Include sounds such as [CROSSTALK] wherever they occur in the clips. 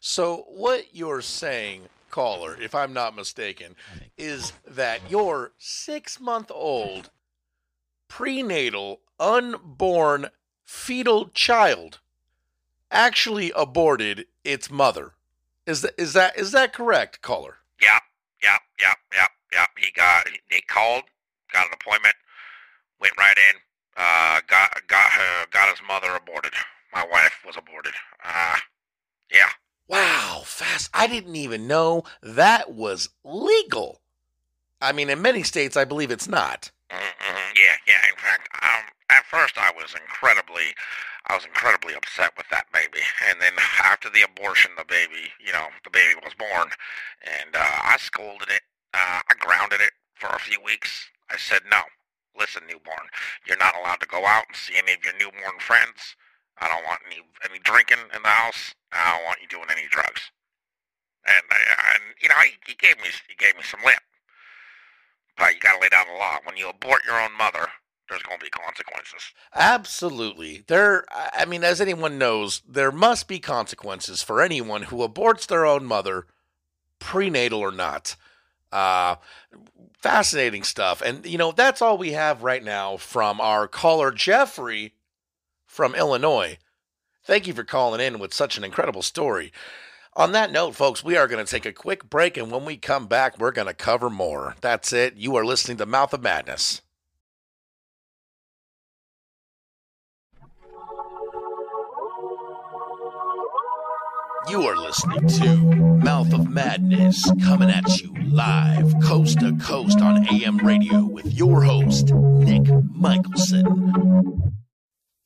So, what you're saying, caller, if I'm not mistaken, is that your six month old prenatal, unborn, fetal child actually aborted its mother. Is that is that is that correct, caller? Yep, yep, yep, yep, yep. He got they called, got an appointment, went right in, uh, got got her got his mother aborted. My wife was aborted. Uh, yeah. Wow, fast. I didn't even know that was legal. I mean, in many states, I believe it's not. Mm-hmm. Yeah, yeah. In fact, um, at first I was incredibly, I was incredibly upset with that baby, and then [LAUGHS] after the abortion, the baby, you know, the baby was born, and uh, I scolded it. Uh, I grounded it for a few weeks. I said, no, listen, newborn, you're not allowed to go out and see any of your newborn friends. I don't want any any drinking in the house. I don't want you doing any drugs. And uh, and you know he, he gave me he gave me some lip. But you got to lay down the law. When you abort your own mother, there's going to be consequences. Absolutely. There I mean as anyone knows, there must be consequences for anyone who aborts their own mother, prenatal or not. Uh fascinating stuff. And you know, that's all we have right now from our caller Jeffrey from Illinois. Thank you for calling in with such an incredible story. On that note, folks, we are going to take a quick break, and when we come back, we're going to cover more. That's it. You are listening to Mouth of Madness. You are listening to Mouth of Madness coming at you live, coast to coast on AM radio with your host, Nick Michelson.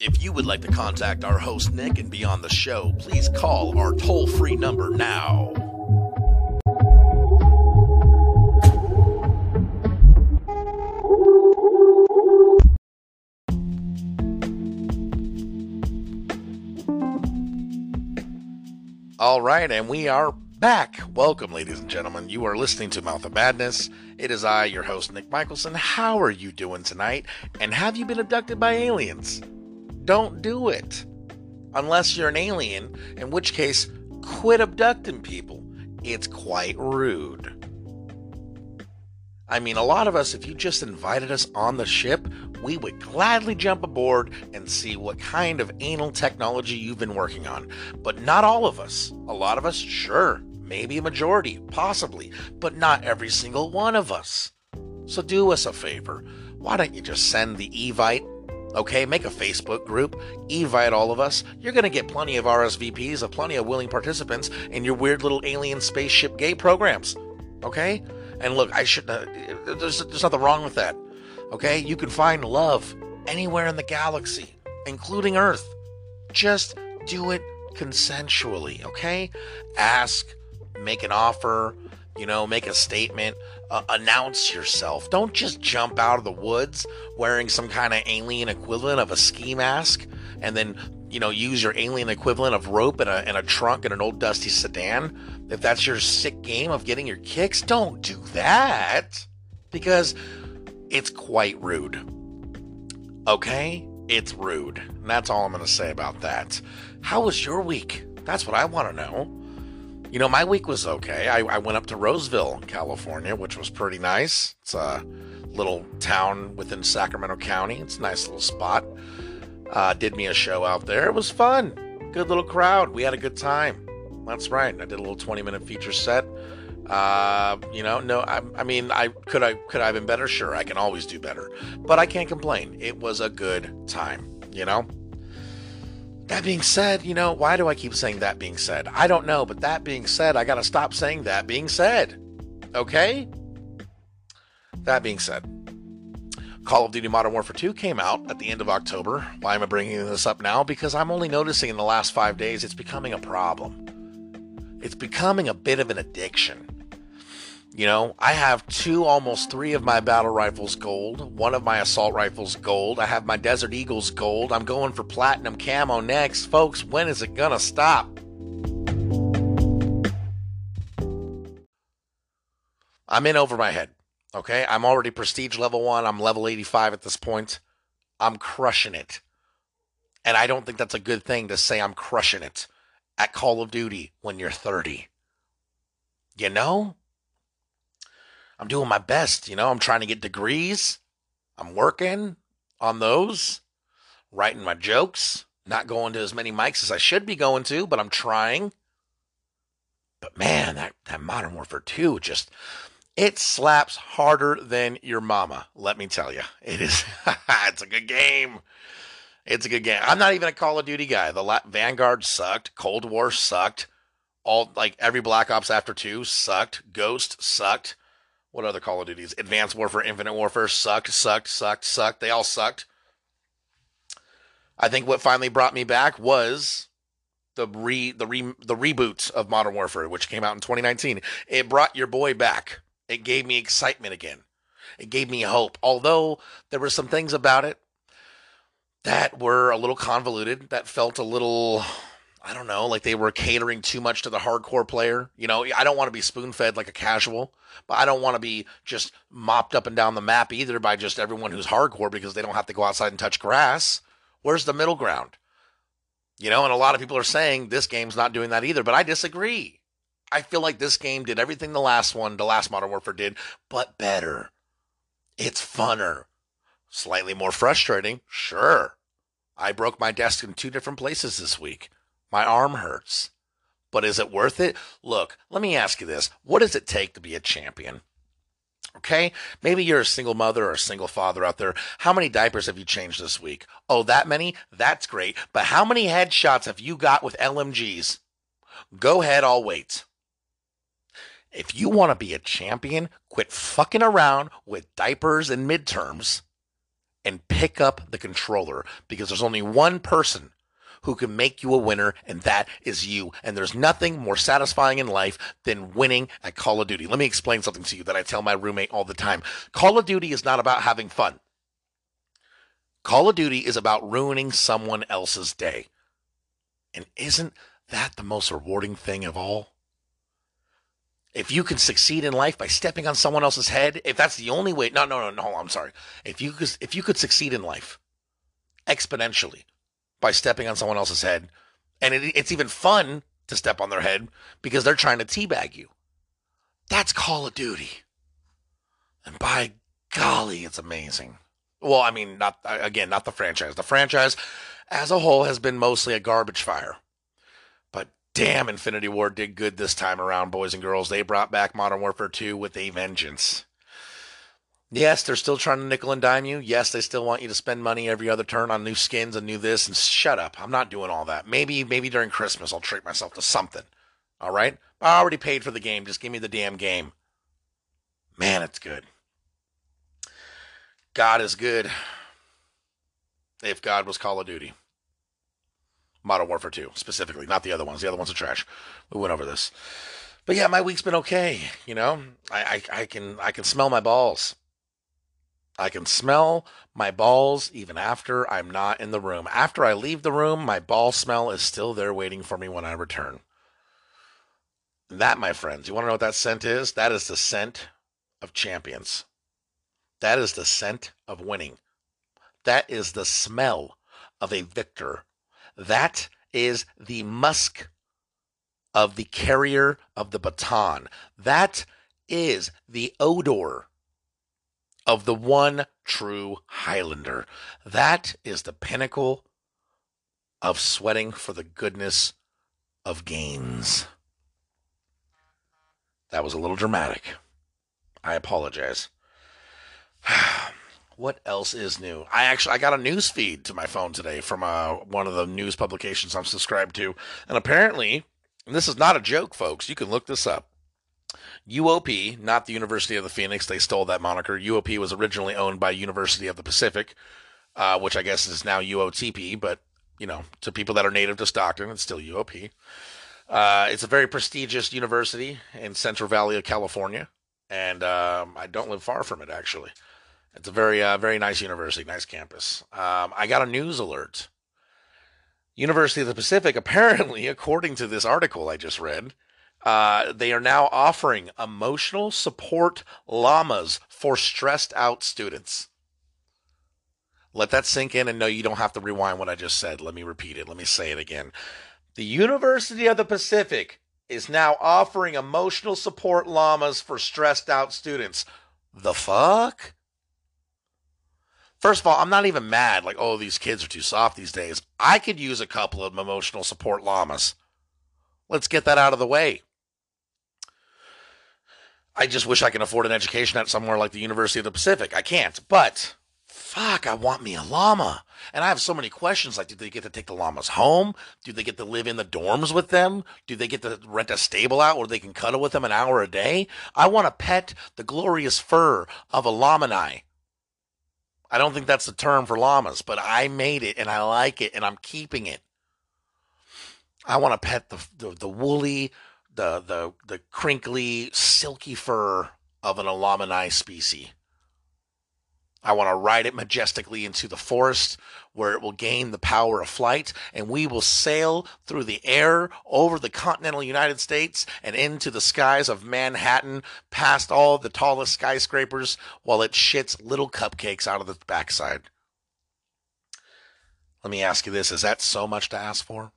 If you would like to contact our host Nick and be on the show, please call our toll free number now. All right, and we are back. Welcome, ladies and gentlemen. You are listening to Mouth of Madness. It is I, your host, Nick Michelson. How are you doing tonight? And have you been abducted by aliens? Don't do it. Unless you're an alien, in which case, quit abducting people. It's quite rude. I mean, a lot of us, if you just invited us on the ship, we would gladly jump aboard and see what kind of anal technology you've been working on. But not all of us. A lot of us, sure, maybe a majority, possibly, but not every single one of us. So do us a favor. Why don't you just send the Evite Okay, make a Facebook group, invite all of us. You're going to get plenty of RSVPs of plenty of willing participants in your weird little alien spaceship gay programs. Okay? And look, I should uh, there's there's nothing wrong with that. Okay? You can find love anywhere in the galaxy, including Earth. Just do it consensually, okay? Ask, make an offer, you know, make a statement, uh, announce yourself. Don't just jump out of the woods wearing some kind of alien equivalent of a ski mask and then, you know, use your alien equivalent of rope and a, and a trunk and an old dusty sedan. If that's your sick game of getting your kicks, don't do that because it's quite rude. Okay? It's rude. And that's all I'm going to say about that. How was your week? That's what I want to know. You know, my week was okay. I, I went up to Roseville, California, which was pretty nice. It's a little town within Sacramento County. It's a nice little spot. Uh, did me a show out there. It was fun. Good little crowd. We had a good time. That's right. I did a little 20 minute feature set. Uh, you know, no, I, I mean, I could I could I have been better? Sure, I can always do better, but I can't complain. It was a good time. You know. That being said, you know, why do I keep saying that being said? I don't know, but that being said, I got to stop saying that being said. Okay? That being said, Call of Duty Modern Warfare 2 came out at the end of October. Why am I bringing this up now? Because I'm only noticing in the last five days it's becoming a problem. It's becoming a bit of an addiction. You know, I have two, almost three of my battle rifles gold, one of my assault rifles gold. I have my Desert Eagles gold. I'm going for platinum camo next. Folks, when is it gonna stop? I'm in over my head. Okay, I'm already prestige level one. I'm level 85 at this point. I'm crushing it. And I don't think that's a good thing to say I'm crushing it at Call of Duty when you're 30. You know? I'm doing my best, you know, I'm trying to get degrees. I'm working on those, writing my jokes, not going to as many mics as I should be going to, but I'm trying. But man, that, that Modern Warfare 2 just it slaps harder than your mama, let me tell you. It is [LAUGHS] it's a good game. It's a good game. I'm not even a Call of Duty guy. The La- Vanguard sucked, Cold War sucked, all like every Black Ops after 2 sucked, Ghost sucked. What other Call of Duties? Advanced Warfare, Infinite Warfare sucked, sucked, sucked, sucked. They all sucked. I think what finally brought me back was the re the re the reboot of Modern Warfare, which came out in 2019. It brought your boy back. It gave me excitement again. It gave me hope. Although there were some things about it that were a little convoluted, that felt a little I don't know, like they were catering too much to the hardcore player. You know, I don't want to be spoon fed like a casual, but I don't want to be just mopped up and down the map either by just everyone who's hardcore because they don't have to go outside and touch grass. Where's the middle ground? You know, and a lot of people are saying this game's not doing that either, but I disagree. I feel like this game did everything the last one, the last Modern Warfare did, but better. It's funner. Slightly more frustrating, sure. I broke my desk in two different places this week. My arm hurts. But is it worth it? Look, let me ask you this. What does it take to be a champion? Okay. Maybe you're a single mother or a single father out there. How many diapers have you changed this week? Oh, that many? That's great. But how many headshots have you got with LMGs? Go ahead, I'll wait. If you want to be a champion, quit fucking around with diapers and midterms and pick up the controller because there's only one person who can make you a winner, and that is you. And there's nothing more satisfying in life than winning at Call of Duty. Let me explain something to you that I tell my roommate all the time Call of Duty is not about having fun, Call of Duty is about ruining someone else's day. And isn't that the most rewarding thing of all? If you can succeed in life by stepping on someone else's head, if that's the only way, no, no, no, no, I'm sorry. If you could, if you could succeed in life exponentially by stepping on someone else's head. And it, it's even fun to step on their head because they're trying to teabag you. That's Call of Duty. And by golly, it's amazing. Well, I mean, not again, not the franchise. The franchise as a whole has been mostly a garbage fire. But damn, Infinity Ward did good this time around, boys and girls. They brought back Modern Warfare 2 with a vengeance. Yes, they're still trying to nickel and dime you. Yes, they still want you to spend money every other turn on new skins and new this. And shut up. I'm not doing all that. Maybe, maybe during Christmas I'll treat myself to something. All right? I already paid for the game. Just give me the damn game. Man, it's good. God is good. If God was Call of Duty. Modern Warfare 2, specifically, not the other ones. The other ones are trash. We went over this. But yeah, my week's been okay. You know, I, I, I can I can smell my balls. I can smell my balls even after I'm not in the room. After I leave the room, my ball smell is still there waiting for me when I return. That, my friends, you want to know what that scent is? That is the scent of champions. That is the scent of winning. That is the smell of a victor. That is the musk of the carrier of the baton. That is the odor of the one true Highlander. That is the pinnacle of sweating for the goodness of gains. That was a little dramatic. I apologize. [SIGHS] what else is new? I actually I got a news feed to my phone today from uh, one of the news publications I'm subscribed to, and apparently, and this is not a joke, folks. You can look this up. UOP, not the University of the Phoenix, they stole that moniker. UOP was originally owned by University of the Pacific, uh, which I guess is now UOTP, but you know, to people that are native to Stockton, it's still UOP. Uh, it's a very prestigious university in Central Valley of California, and um, I don't live far from it actually. It's a very, uh, very nice university, nice campus. Um, I got a news alert. University of the Pacific, [LAUGHS] apparently, according to this article I just read, uh, they are now offering emotional support llamas for stressed out students. Let that sink in and know you don't have to rewind what I just said. Let me repeat it. Let me say it again. The University of the Pacific is now offering emotional support llamas for stressed out students. The fuck? First of all, I'm not even mad like, oh, these kids are too soft these days. I could use a couple of emotional support llamas. Let's get that out of the way. I just wish I could afford an education at somewhere like the University of the Pacific. I can't, but fuck, I want me a llama. And I have so many questions like, do they get to take the llamas home? Do they get to live in the dorms with them? Do they get to rent a stable out where they can cuddle with them an hour a day? I want to pet the glorious fur of a lamani. I don't think that's the term for llamas, but I made it and I like it and I'm keeping it. I want to pet the, the, the woolly, the, the, the crinkly, silky fur of an Alamani species. I want to ride it majestically into the forest where it will gain the power of flight, and we will sail through the air over the continental United States and into the skies of Manhattan, past all the tallest skyscrapers, while it shits little cupcakes out of the backside. Let me ask you this is that so much to ask for?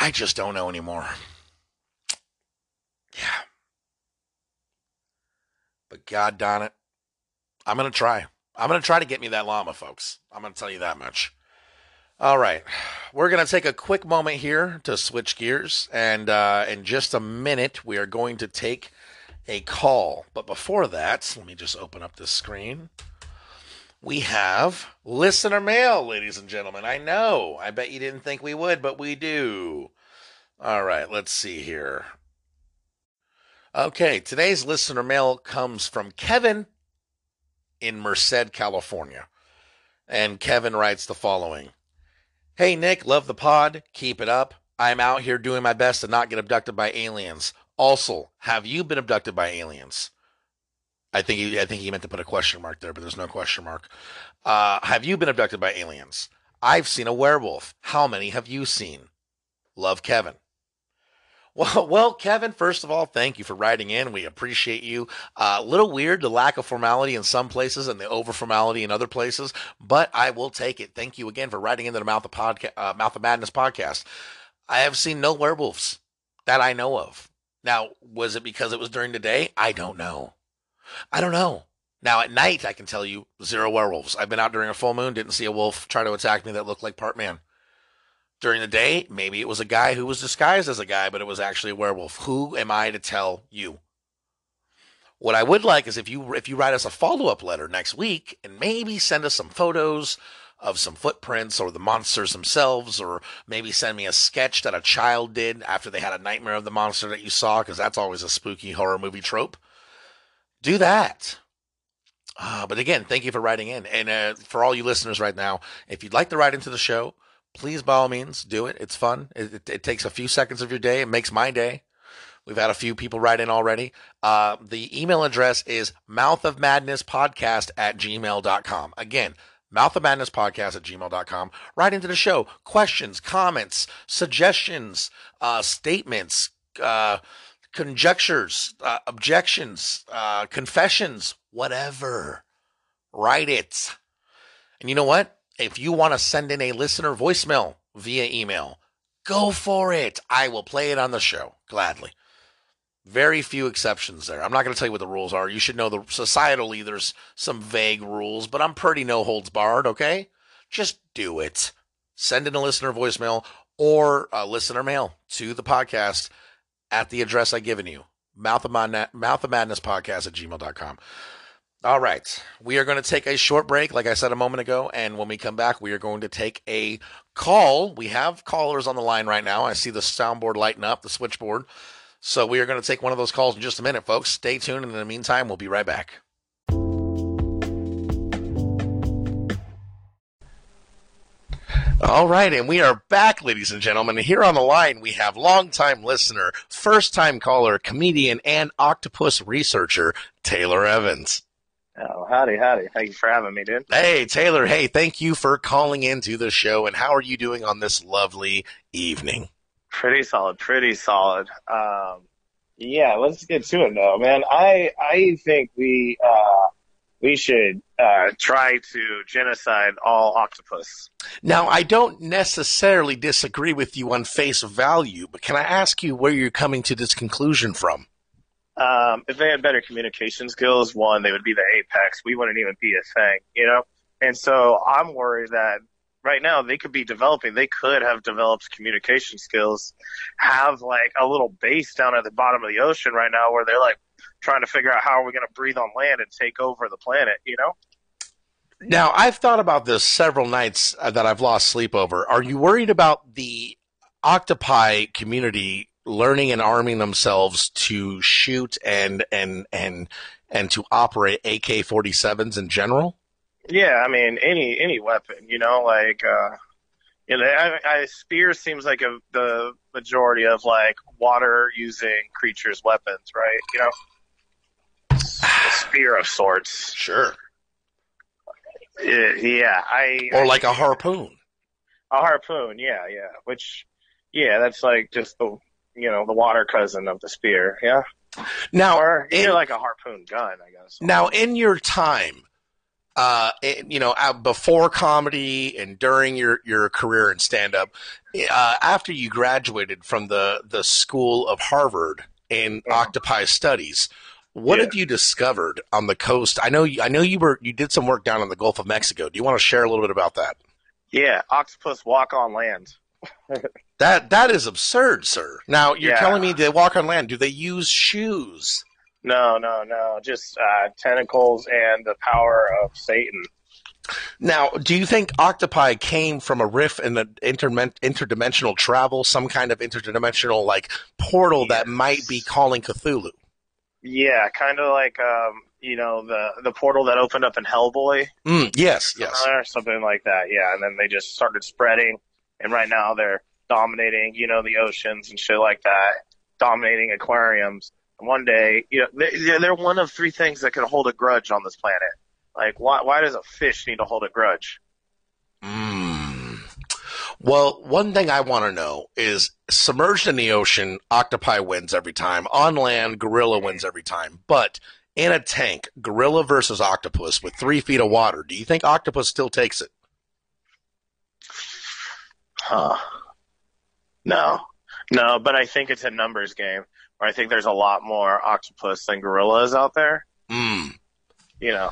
I just don't know anymore. Yeah. But God darn it, I'm going to try. I'm going to try to get me that llama, folks. I'm going to tell you that much. All right. We're going to take a quick moment here to switch gears. And uh, in just a minute, we are going to take a call. But before that, let me just open up this screen. We have listener mail, ladies and gentlemen. I know. I bet you didn't think we would, but we do. All right. Let's see here. Okay, today's listener mail comes from Kevin in Merced, California. And Kevin writes the following Hey, Nick, love the pod. Keep it up. I'm out here doing my best to not get abducted by aliens. Also, have you been abducted by aliens? I think he, I think he meant to put a question mark there, but there's no question mark. Uh, have you been abducted by aliens? I've seen a werewolf. How many have you seen? Love, Kevin. Well, [LAUGHS] well, Kevin, first of all, thank you for writing in. We appreciate you. A uh, little weird, the lack of formality in some places and the over formality in other places, but I will take it. Thank you again for writing into the Mouth of, uh, Mouth of Madness podcast. I have seen no werewolves that I know of. Now, was it because it was during the day? I don't know. I don't know. Now, at night, I can tell you zero werewolves. I've been out during a full moon, didn't see a wolf try to attack me that looked like part man during the day, maybe it was a guy who was disguised as a guy, but it was actually a werewolf. Who am I to tell you? What I would like is if you if you write us a follow up letter next week and maybe send us some photos of some footprints or the monsters themselves, or maybe send me a sketch that a child did after they had a nightmare of the monster that you saw, because that's always a spooky horror movie trope. Do that. Uh, but again, thank you for writing in. And uh, for all you listeners right now, if you'd like to write into the show, please, by all means, do it. It's fun. It, it, it, takes a few seconds of your day. It makes my day. We've had a few people write in already. Uh, the email address is mouthofmadnesspodcast at gmail.com. Again, mouthofmadnesspodcast at gmail.com. Write into the show. Questions, comments, suggestions, uh, statements, uh, conjectures, uh, objections, uh, confessions, whatever. Write it. And you know what? If you want to send in a listener voicemail via email, go for it. I will play it on the show gladly. Very few exceptions there. I'm not going to tell you what the rules are. You should know the societally there's some vague rules, but I'm pretty no holds barred, okay? Just do it. Send in a listener voicemail or a listener mail to the podcast at the address I've given you. Mouth of, Mouth of Madness podcast at gmail.com. All right. We are going to take a short break, like I said a moment ago. And when we come back, we are going to take a call. We have callers on the line right now. I see the soundboard lighting up, the switchboard. So we are going to take one of those calls in just a minute, folks. Stay tuned. And in the meantime, we'll be right back. All right, and we are back, ladies and gentlemen. Here on the line, we have longtime listener, first time caller, comedian, and octopus researcher, Taylor Evans. Oh, howdy, howdy. Thank you for having me, dude. Hey, Taylor. Hey, thank you for calling into the show. And how are you doing on this lovely evening? Pretty solid, pretty solid. Um, yeah, let's get to it though, man. I I think we uh, we should uh, try to genocide all octopus. Now, I don't necessarily disagree with you on face value, but can I ask you where you're coming to this conclusion from? Um, if they had better communication skills, one, they would be the apex. We wouldn't even be a thing, you know? And so I'm worried that right now they could be developing, they could have developed communication skills, have like a little base down at the bottom of the ocean right now where they're like trying to figure out how are we going to breathe on land and take over the planet, you know? Now, I've thought about this several nights uh, that I've lost sleep over. Are you worried about the octopi community learning and arming themselves to shoot and and and and to operate AK-47s in general? Yeah, I mean any any weapon, you know, like uh you know, I, I, spear seems like a, the majority of like water using creatures' weapons, right? You know, spear of sorts. Sure. Yeah, yeah, I. Or like a harpoon. A harpoon, yeah, yeah. Which, yeah, that's like just the you know the water cousin of the spear, yeah. Now, or in, like a harpoon gun, I guess. Now, in your time, uh, you know, before comedy and during your, your career in stand up, uh, after you graduated from the, the school of Harvard in uh-huh. octopi studies, what yeah. have you discovered on the coast? I know you, I know you were you did some work down in the Gulf of Mexico. Do you want to share a little bit about that? Yeah, octopus walk on land. [LAUGHS] that that is absurd, sir. Now you're yeah. telling me they walk on land. Do they use shoes? No, no, no. Just uh, tentacles and the power of Satan. Now, do you think octopi came from a rift in the inter- interdimensional travel, some kind of interdimensional like portal yes. that might be calling Cthulhu? Yeah, kind of like um, you know the the portal that opened up in Hellboy. Mm, yes, yes, or something like that. Yeah, and then they just started spreading, and right now they're dominating, you know, the oceans and shit like that, dominating aquariums And one day, you know, they, they're one of three things that can hold a grudge on this planet. Like, why, why does a fish need to hold a grudge? Well, one thing I want to know is submerged in the ocean, octopi wins every time. On land, gorilla wins every time. But in a tank, gorilla versus octopus with three feet of water, do you think octopus still takes it? Huh. No. No, but I think it's a numbers game. I think there's a lot more octopus than gorillas out there. Mm. You know,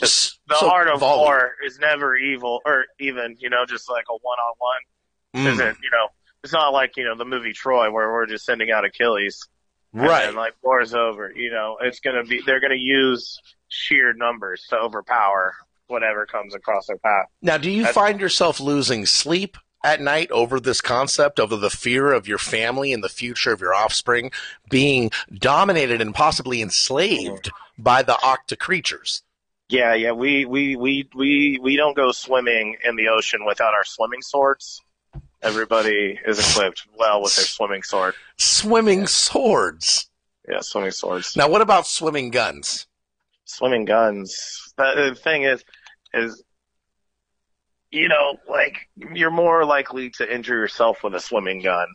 just the so art of volley. war is never evil, or even you know, just like a one-on-one. Mm. Isn't you know? It's not like you know the movie Troy where we're just sending out Achilles, right? And like war's over. You know, it's gonna be they're gonna use sheer numbers to overpower whatever comes across their path. Now, do you That's, find yourself losing sleep at night over this concept, over the fear of your family and the future of your offspring being dominated and possibly enslaved by the octa creatures. Yeah, yeah, we, we, we, we, we don't go swimming in the ocean without our swimming swords. Everybody is equipped well with their swimming sword. Swimming swords. Yeah, swimming swords. Now, what about swimming guns? Swimming guns. The, the thing is, is you know, like you're more likely to injure yourself with a swimming gun.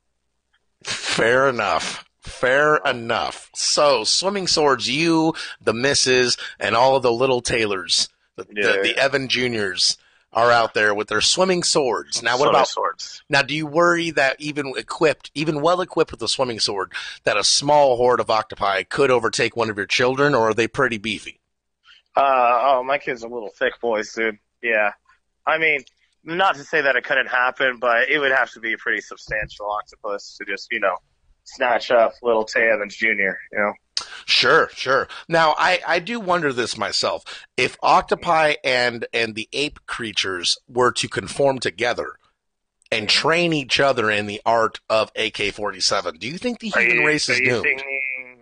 [LAUGHS] Fair enough. Fair enough. So, swimming swords, you, the misses, and all of the little tailors, the, yeah. the, the Evan Juniors, are out there with their swimming swords. Now, what swimming about swords? Now, do you worry that even equipped, even well equipped with a swimming sword, that a small horde of octopi could overtake one of your children, or are they pretty beefy? Uh, oh, my kid's a little thick boys, dude. Yeah. I mean, not to say that it couldn't happen, but it would have to be a pretty substantial octopus to just, you know, snatch up little Tay Evans Jr., you know? Sure, sure. Now, I, I do wonder this myself. If octopi and, and the ape creatures were to conform together and mm-hmm. train each other in the art of AK 47, do you think the human you, race is doomed? Thinking,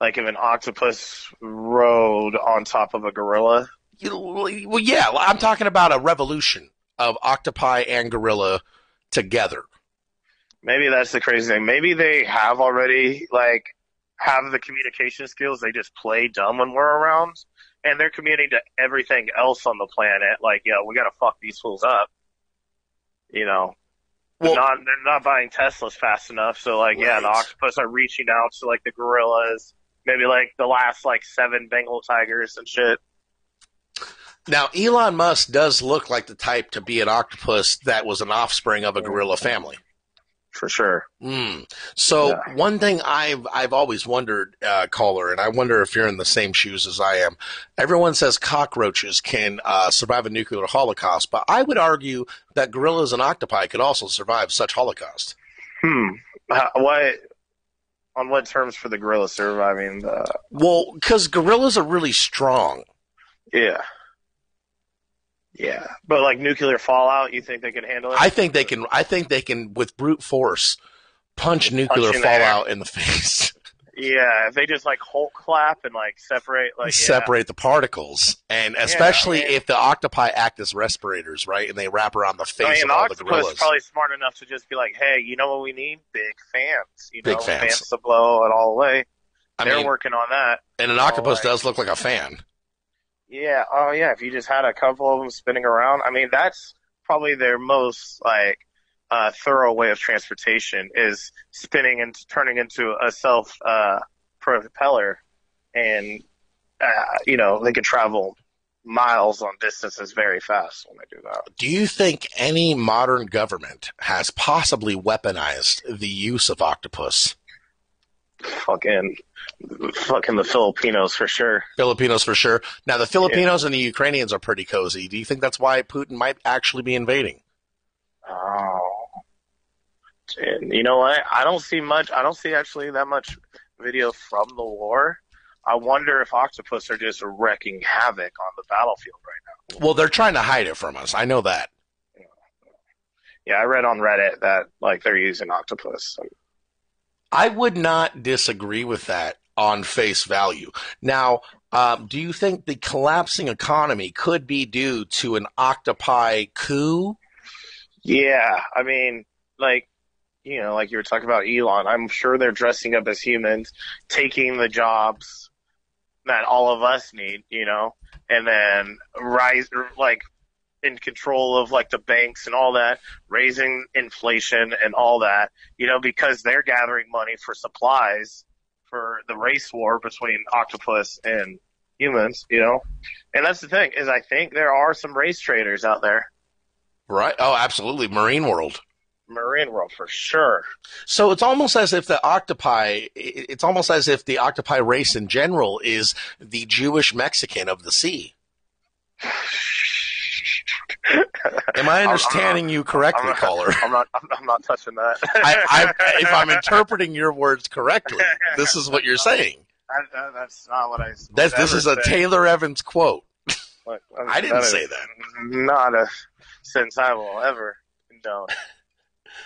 like if an octopus rode on top of a gorilla? well, yeah, I'm talking about a revolution of octopi and gorilla together. Maybe that's the crazy thing. Maybe they have already like have the communication skills. They just play dumb when we're around, and they're communicating to everything else on the planet. Like, yo, we gotta fuck these fools up. You know, well, not they're not buying Teslas fast enough. So like, right. yeah, the octopus are reaching out to like the gorillas maybe like the last like seven Bengal tigers and shit. Now, Elon Musk does look like the type to be an octopus that was an offspring of a gorilla family. For sure. Mm. So Yeah. one thing I've I've always wondered, uh, caller, and I wonder if you're in the same shoes as I am. Everyone says cockroaches can uh, survive a nuclear holocaust, but I would argue that gorillas and octopi could also survive such holocaust. Hmm. Uh, what? On what terms for the gorilla surviving the? Well, because gorillas are really strong. Yeah. Yeah, but like nuclear fallout, you think they can handle it? I think they can. I think they can with brute force punch nuclear in the fallout in the [LAUGHS] face, yeah, if they just like Hulk clap and like separate, like yeah. separate the particles, and especially I mean- if the octopi act as respirators, right? And they wrap around the face I mean, of all the octopus gorillas. is probably smart enough to just be like, "Hey, you know what we need? Big fans. You Big know, fans. to blow it all away." I They're mean, working on that. and an octopus does look like a fan. Yeah. Oh, yeah. If you just had a couple of them spinning around, I mean, that's probably their most like uh, thorough way of transportation is spinning and turning into a self uh, propeller, and uh, you know they can travel miles on distances very fast when they do that. Do you think any modern government has possibly weaponized the use of octopus? Fucking, fucking the Filipinos for sure. Filipinos for sure. Now the Filipinos and the Ukrainians are pretty cozy. Do you think that's why Putin might actually be invading? Oh. And you know what? I don't see much. I don't see actually that much video from the war. I wonder if octopus are just wreaking havoc on the battlefield right now. Well, they're trying to hide it from us. I know that. now. Yeah, I read on Reddit that like they're using octopus. I would not disagree with that on face value. Now, um, do you think the collapsing economy could be due to an octopi coup? Yeah, I mean, like, you know, like you were talking about Elon. I'm sure they're dressing up as humans, taking the jobs that all of us need, you know, and then rise, like, in control of like the banks and all that, raising inflation and all that, you know, because they're gathering money for supplies for the race war between octopus and humans, you know. And that's the thing is, I think there are some race traders out there, Right? Oh, absolutely. Marine world. marine world for sure. So it's almost as if the octopi, it's almost as if the octopi race in general is the Jewish Mexican of the sea. [LAUGHS] Am I understanding you correctly, I'm not- caller? I'm not. I'm, I'm not touching that. I, I, [LAUGHS] if I'm interpreting your words correctly, this is what you're saying. That- that- that's not what I. That's, this is a said. Taylor Evans quote. Look, [LAUGHS] I didn't is say that. Not a sentence I will ever condone.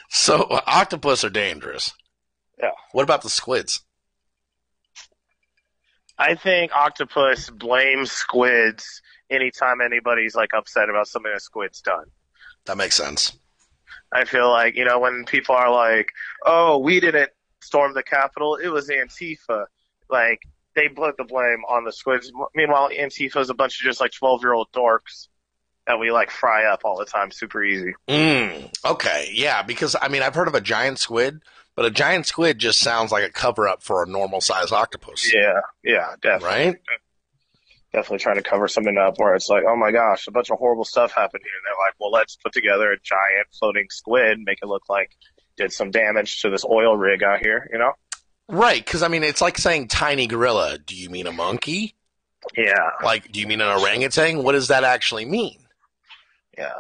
So uh, octopus are dangerous. Yeah. What about the squids? I think octopus blames squids anytime anybody's like upset about something a squid's done. That makes sense. I feel like you know when people are like, "Oh, we didn't storm the Capitol; it was Antifa." Like they put the blame on the squids. Meanwhile, Antifa is a bunch of just like twelve-year-old dorks that we like fry up all the time, super easy. Mm, okay, yeah, because I mean I've heard of a giant squid, but a giant squid just sounds like a cover up for a normal size octopus. Yeah, yeah, definitely. Right? Definitely trying to cover something up where it's like, oh my gosh, a bunch of horrible stuff happened here. And they're like, well, let's put together a giant floating squid, make it look like did some damage to this oil rig out here, you know? Right, because I mean it's like saying tiny gorilla. Do you mean a monkey? Yeah, Like, do you mean an orangutan? What does that actually mean? yeah.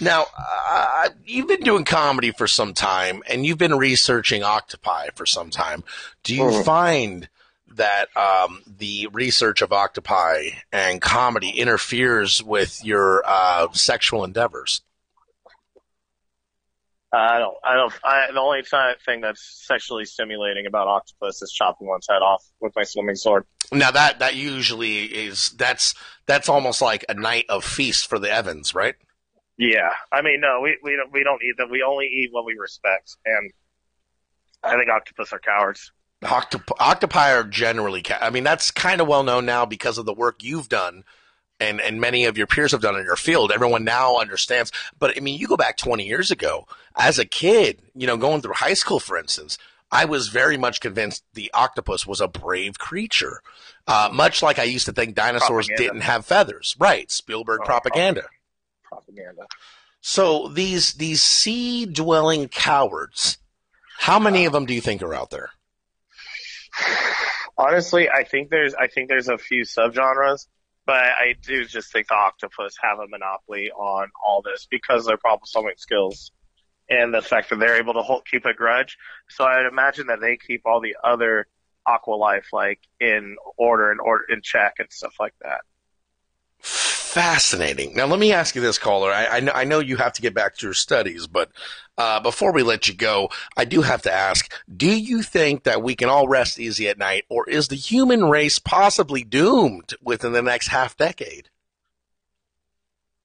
Now, uh, you've been doing comedy for some time, and you've been researching octopi for some time. Do you Mhm. find that um, the research of octopi and comedy interferes with your uh, sexual endeavors? I don't, I don't, I, the only thing that's sexually stimulating about octopus is chopping one's head off with my swimming sword. Now that that usually is that's that's almost like a night of feast for the Evans, right? Yeah. I mean, no, we, we don't, we don't eat them. We only eat what we respect. And I think octopus are cowards. Octop- octopi are generally, ca- I mean, that's kind of well known now because of the work you've done and, and many of your peers have done in your field. Everyone now understands. But I mean, you go back 20 years ago as a kid, you know, going through high school, for instance, I was very much convinced the octopus was a brave creature. Uh, much like I used to think dinosaurs Propaganda. didn't have feathers. Right. Spielberg Oh, propaganda. Propaganda. So these these sea dwelling cowards, how many of them do you think are out there? Honestly, I think there's I think there's a few subgenres, but I do just think the octopus have a monopoly on all this because of their problem solving skills and the fact that they're able to hold, keep a grudge. So I'd imagine that they keep all the other aqua life like in order and order in check and stuff like that. Fascinating. Now, let me ask you this, caller. I, I, know, I know you have to get back to your studies, but uh, before we let you go, I do have to ask do you think that we can all rest easy at night, or is the human race possibly doomed within the next half decade?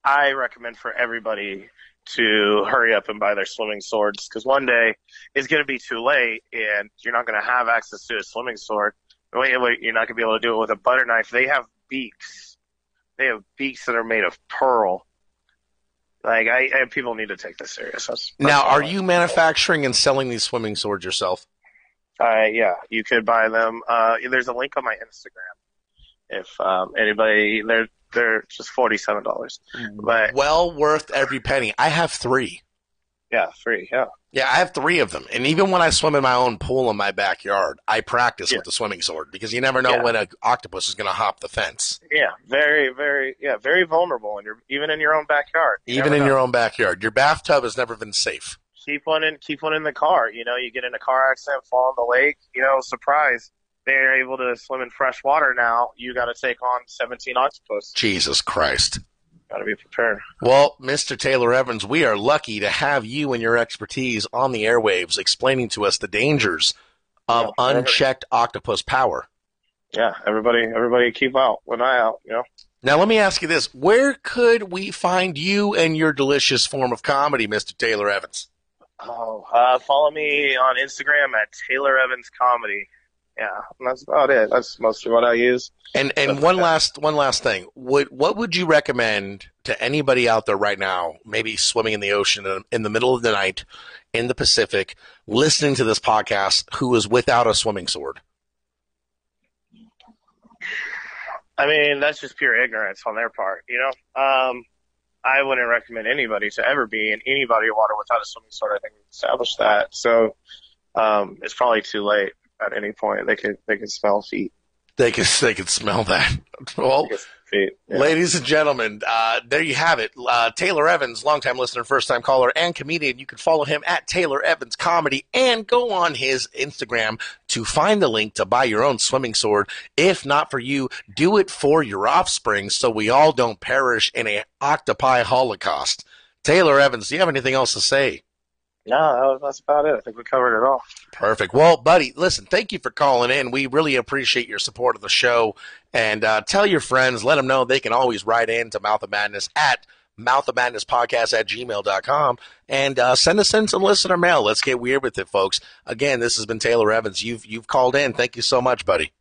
I recommend for everybody to hurry up and buy their swimming swords because one day it's going to be too late and you're not going to have access to a swimming sword. Wait, wait, you're not going to be able to do it with a butter knife. They have beaks. They have beaks that are made of pearl. Like I, I people need to take this serious. That's, that's Now, are you manufacturing and selling these swimming swords yourself? Uh, yeah, you could buy them. Uh, there's a link on my Instagram. If um, anybody, they're they're just forty seven dollars. But Well worth every penny. I have three. Yeah, free. Yeah. Yeah, I have three of them. And even when I swim in my own pool in my backyard, I practice Yeah. with the swimming sword because you never know Yeah. when an octopus is going to hop the fence. Yeah, very, very, yeah, very vulnerable, and you're even in your own backyard. You Even in know. your own backyard. Your bathtub has never been safe. keep one in, keep one in the car. You know, you get in a car accident, fall in the lake. You know, surprise, they're able to swim in fresh water now. You got to take on 17 octopus. Jesus Christ. Got to be prepared. Well, Mr. Taylor Evans, we are lucky to have you and your expertise on the airwaves explaining to us the dangers of Yeah, unchecked octopus power. Yeah, everybody, everybody, keep out, one eye out. You know, Now, let me ask you this. Where could we find you and your delicious form of comedy, Mr. Taylor Evans? oh, uh, follow me on Instagram at Taylor Evans Comedy. Yeah, and that's about it. That's mostly what I use. And and one last one last thing. Would what would you recommend to anybody out there right now, maybe swimming in the ocean in, in the middle of the night in the Pacific, listening to this podcast, who is without a swimming sword? I mean, that's just pure ignorance on their part, you know? Um, I wouldn't recommend anybody to ever be in any body of water without a swimming sword. I think we established that. So, um, it's probably too late at any point. They could, they could smell feet. They can they can smell that. Well, They could smell feet. Yeah. Ladies and gentlemen, uh, there you have it. Uh, Taylor Evans, longtime listener, first time caller, and comedian. You can follow him at Taylor Evans Comedy and go on his Instagram to find the link to buy your own swimming sword. If not for you, do it for your offspring so we all don't perish in a octopi holocaust. Taylor Evans, do you have anything else to say? No, that's about it. I think we covered it all. Perfect. Well, buddy, listen, thank you for calling in. We really appreciate your support of the show. And uh, tell your friends, let them know they can always write in to Mouth of Madness at Mouth of Madness Podcast at gmail.com and uh, send us in some listener mail. Let's get weird with it, folks. Again, this has been Taylor Evans. You've you've called in. Thank you so much, buddy.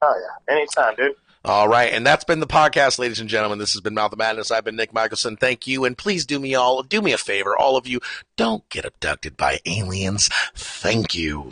Oh yeah, anytime, dude. All right, and that's been the podcast, ladies and gentlemen. This has been Mouth of Madness. I've been Nick Michelson. Thank you, and please do me all do me a favor, all of you. Don't get abducted by aliens. Thank you.